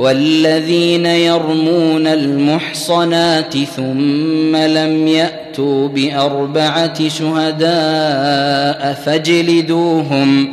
والذين يرمون المحصنات ثم لم يأتوا بأربعة شهداء فاجلدوهم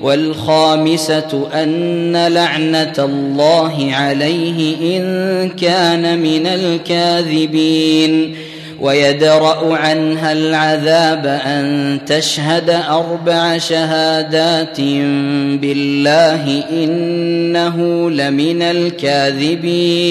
والخامسة أن لعنة الله عليه إن كان من الكاذبين. ويدرأ عنها العذاب أن تشهد أربع شهادات بالله إنه لمن الكاذبين.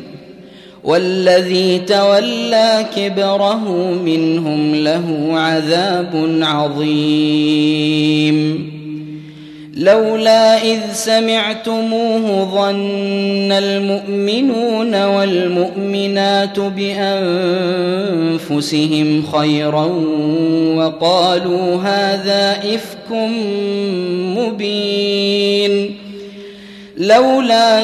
والذي تولى كبره منهم له عذاب عظيم. لولا إذ سمعتموه ظن المؤمنون والمؤمنات بأنفسهم خيرا وقالوا هذا إفك مبين. لولا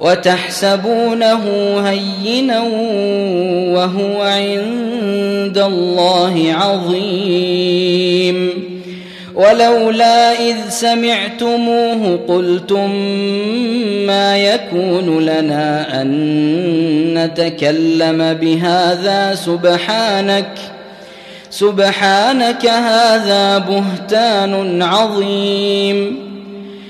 وتحسبونه هينا وهو عند الله عظيم. ولولا إذ سمعتموه قلتم ما يكون لنا أن نتكلم بهذا سبحانك سبحانك هذا بهتان عظيم.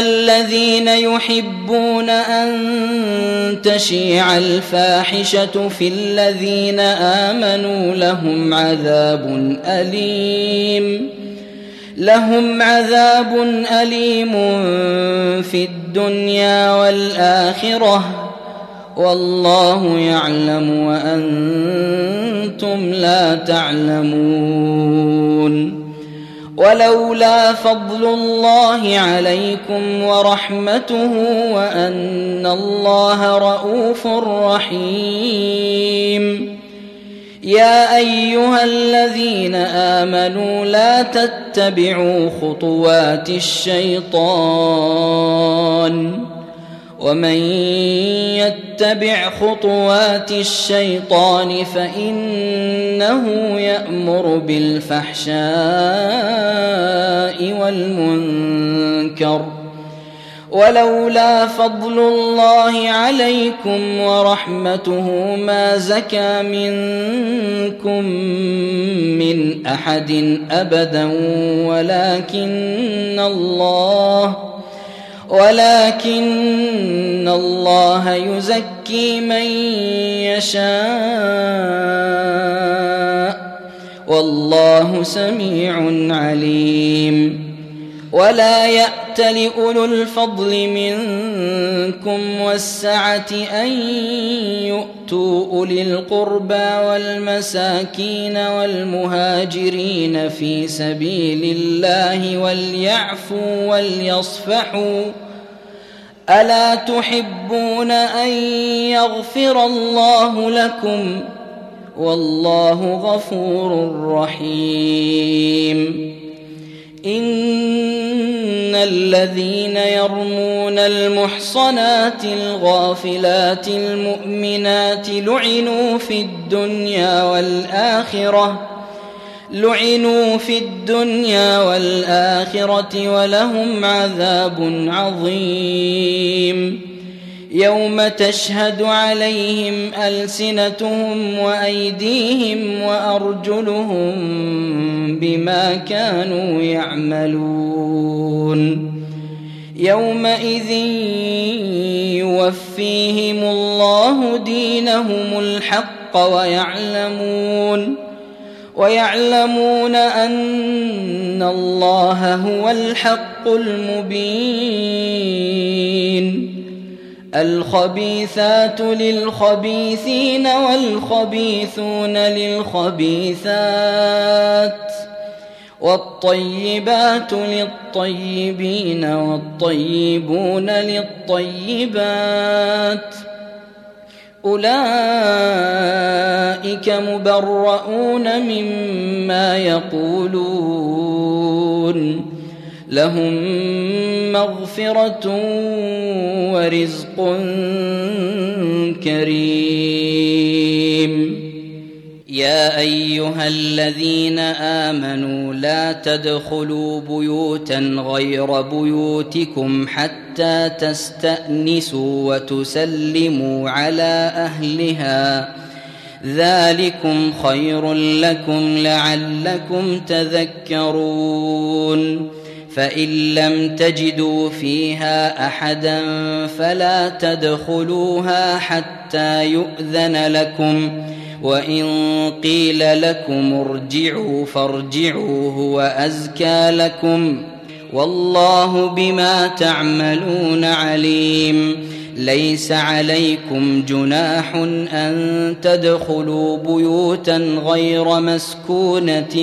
الذين يحبون أن تشيع الفاحشة في الذين آمنوا لهم عذاب أليم لهم عذاب أليم في الدنيا والآخرة والله يعلم وأنتم لا تعلمون ولولا فضل الله عليكم ورحمته وأن الله رءوف رحيم. يا أيها الذين آمنوا لا تتبعوا خطوات الشيطان. ومن يتبع خطوات الشيطان فإنه يأمر بالفحشاء والمنكر. ولولا فضل الله عليكم ورحمته ما زكى منكم من أحد أبدا ولكن الله ولكن الله يزكي من يشاء والله سميع عليم ولا يأت لأولو الفضل منكم والسعة أن يؤتوا أولي القربى والمساكين والمهاجرين في سبيل الله وليعفوا وليصفحوا ألا تحبون أن يغفر الله لكم والله غفور رحيم. إن الذين يرمون المحصنات الغافلات المؤمنات لعنوا في الدنيا والآخرة لعنوا في الدنيا والآخرة ولهم عذاب عظيم. يوم تشهد عليهم ألسنتهم وأيديهم وأرجلهم بما كانوا يعملون. يومئذ يوفيهم الله دينهم الحق ويعلمون. ويعلمون أن الله هو الحق المبين. الخبيثات للخبيثين والخبيثون للخبيثات والطيبات للطيبين والطيبون للطيبات. أولئك مبرؤون مما يقولون. لهم مغفرة ورزق كريم. يا أيها الذين آمنوا لا تدخلوا بيوتا غير بيوتكم حتى تستأنسوا وتسلموا على أهلها. ذلكم خير لكم لعلكم تذكرون. فإن لم تجدوا فيها أحدا فلا تدخلوها حتى يؤذن لكم. وإن قيل لكم ارجعوا فارجعوا هو أزكى لكم والله بما تعملون عليم ليس عليكم جناح أن تدخلوا بيوتا غير مسكونة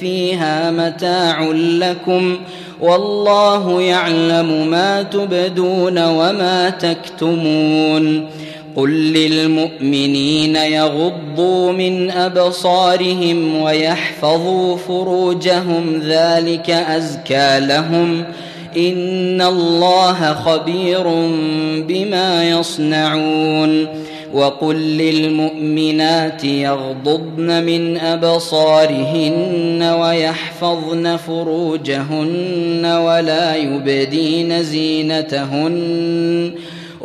فيها متاع لكم والله يعلم ما تبدون وما تكتمون قل للمؤمنين يغضوا من ابصارهم ويحفظوا فروجهم ذلك ازكى لهم ان الله خبير بما يصنعون وقل للمؤمنات يغضضن من ابصارهن ويحفظن فروجهن ولا يبدين زينتهن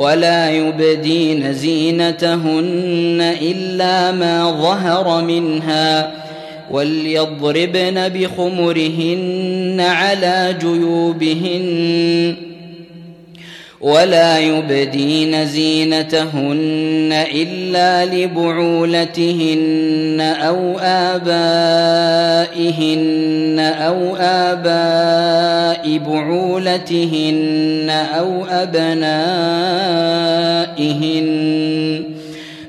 ولا يبدين زينتهن إلا ما ظهر منها وليضربن بخمرهن على جيوبهن ولا يبدين زينتهن إلا لبعولتهن أو آبائهن أو آباء بعولتهن أو أبنائهن.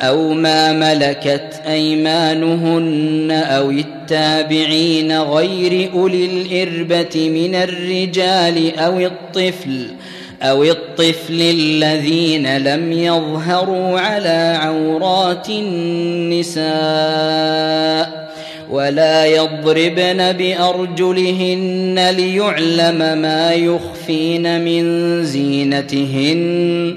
أو ما ملكت أيمانهن أو التابعين غير أولي الإربة من الرجال أو الطفل أو الطفل الذين لم يظهروا على عورات النساء ولا يضربن بأرجلهن ليعلم ما يخفين من زينتهن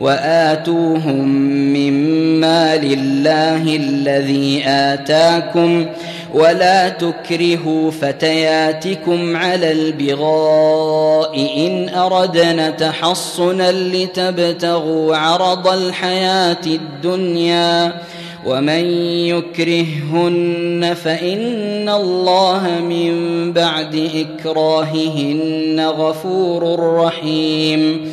وآتوهم مما لله الذي آتاكم ولا تكرهوا فتياتكم على البغاء إن أردنا تحصنا لتبتغوا عرض الحياة الدنيا ومن يكرههن فإن الله من بعد إكراههن غفور رحيم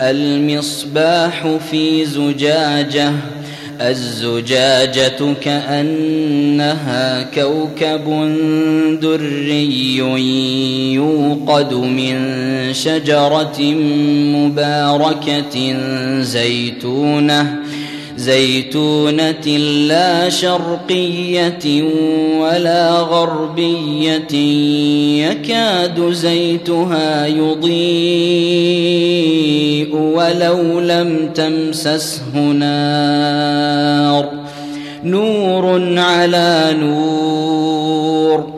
المصباح في زجاجة الزجاجة كأنها كوكب دري يوقد من شجرة مباركة زيتونة. زيتونة لا شرقية ولا غربية يكاد زيتها يضيء ولو لم تمسسه نار. نور على نور.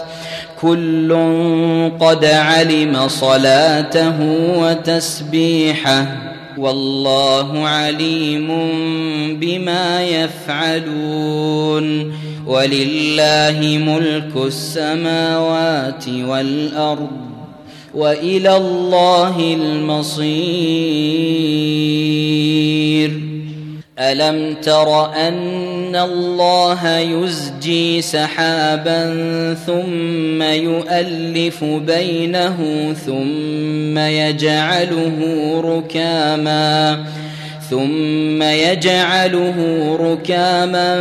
كل قد علم صلاته وتسبيحه والله عليم بما يفعلون ولله ملك السماوات والأرض وإلى الله المصير. ألم تر أن الله يزجي سحابا ثم يؤلف بينه ثم يجعله ركاما ثم يجعله ركاما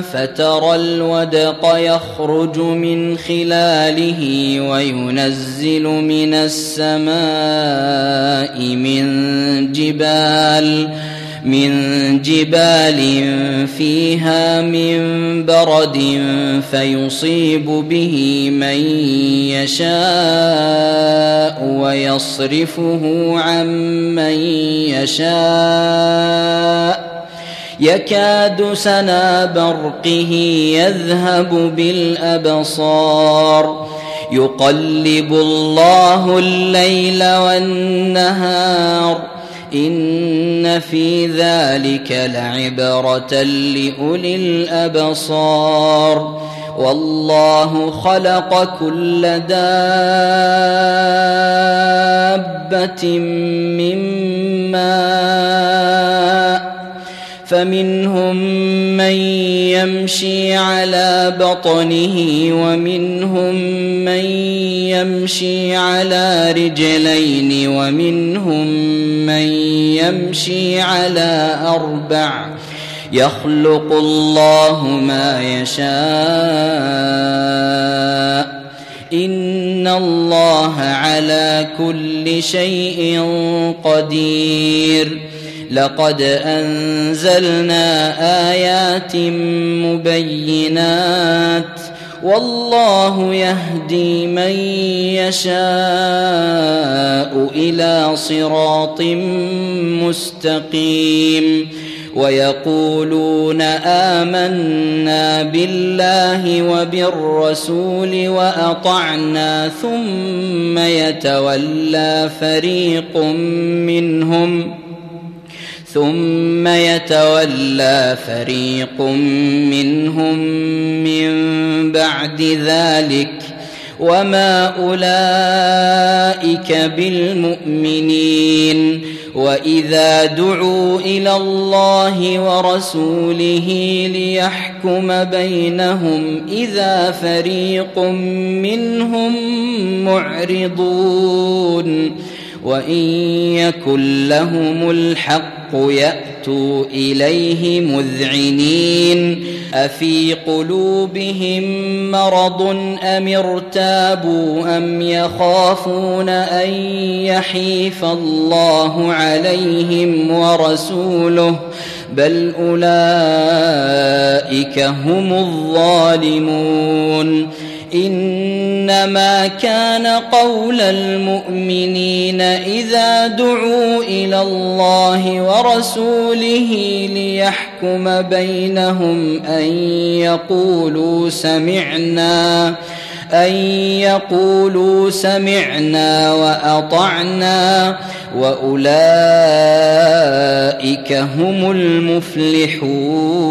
فترى الودق يخرج من خلاله وينزل من السماء من جبال من جبال فيها من برد فيصيب به من يشاء ويصرفه عن من يشاء. يكاد سنا برقه يذهب بالأبصار. يقلب الله الليل والنهار. ان في ذلك لعبره لاولي الابصار والله خلق كل دابه من ماء فمنهم من يمشي على بطنه ومنهم من يمشي على رجلين ومنهم من يمشي على أربع يخلق الله ما يشاء. إن الله على كل شيء قدير. لقد أنزلنا آيات مبينات والله يهدي من يشاء إلى صراط مستقيم ويقولون آمنا بالله وبالرسول وأطعنا ثم يتولى فريق منهم ثم يتولى فريق منهم من بعد ذلك وما أولئك بالمؤمنين وإذا دعوا إلى الله ورسوله ليحكم بينهم إذا فريق منهم معرضون وإن يكن لهم الحق يأتوا إليه مذعنين. أفي قلوبهم مرض أم ارتابوا أم يخافون أن يحيف الله عليهم ورسوله؟ بل أولئك هم الظالمون. إنما كان قول المؤمنين إذا دعوا إلى الله ورسوله ليحكم بينهم أن يقولوا سمعنا أن يقولوا سمعنا وأطعنا وأولئك هم المفلحون.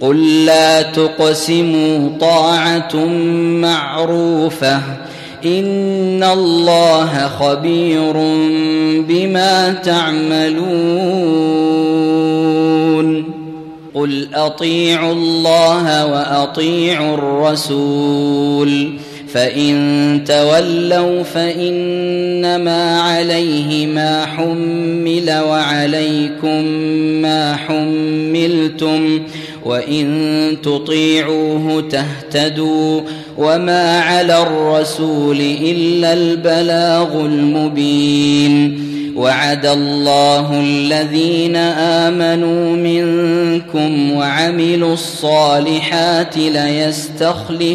قل لا تقسموا طاعة معروفة إن الله خبير بما تعملون قل أطيعوا الله وأطيعوا الرسول فإن تولوا فإنما عليه ما حمل وعليكم ما حملتم وإن تطيعوه تهتدوا وما على الرسول إلا البلاغ المبين وعد الله الذين آمنوا منكم وعملوا الصالحات ليستخلفنهم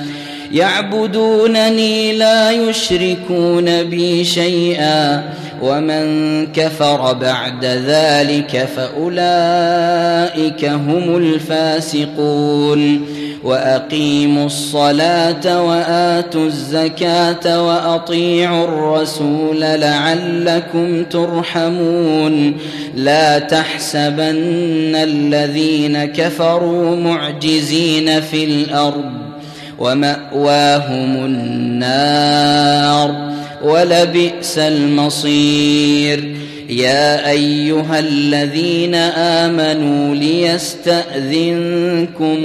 يعبدونني لا يشركون بي شيئا ومن كفر بعد ذلك فأولئك هم الفاسقون. وأقيموا الصلاة وآتوا الزكاة وأطيعوا الرسول لعلكم ترحمون. لا تحسبن الذين كفروا معجزين في الأرض. ومأواهم النار ولبئس المصير. يا أيها الذين آمنوا ليستأذنكم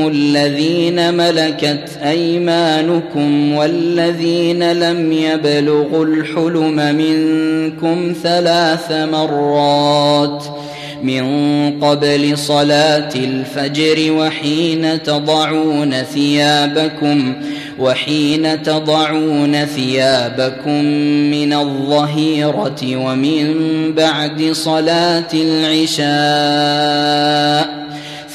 الذين ملكت أيمانكم والذين لم يبلغوا الحلم منكم ثلاث مرات. من قبل صلاة الفجر وحين تضعون ثيابكم وحين تضعون ثيابكم من الظهيرة ومن بعد صلاة العشاء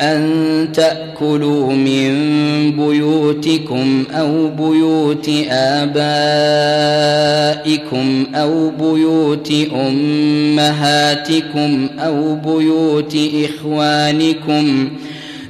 أن تأكلوا من بيوتكم أو بيوت آبائكم أو بيوت أمهاتكم أو بيوت إخوانكم ۖ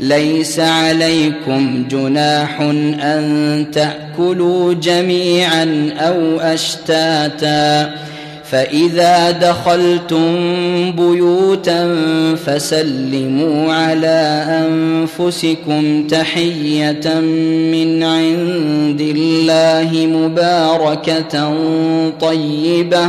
ليس عليكم جناح أن تأكلوا جميعا أو أشتاتا. فإذا دخلتم بيوتا فسلموا على أنفسكم تحية من عند الله مباركة طيبة.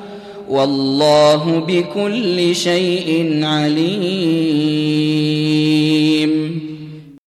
والله بكل شيء عليم.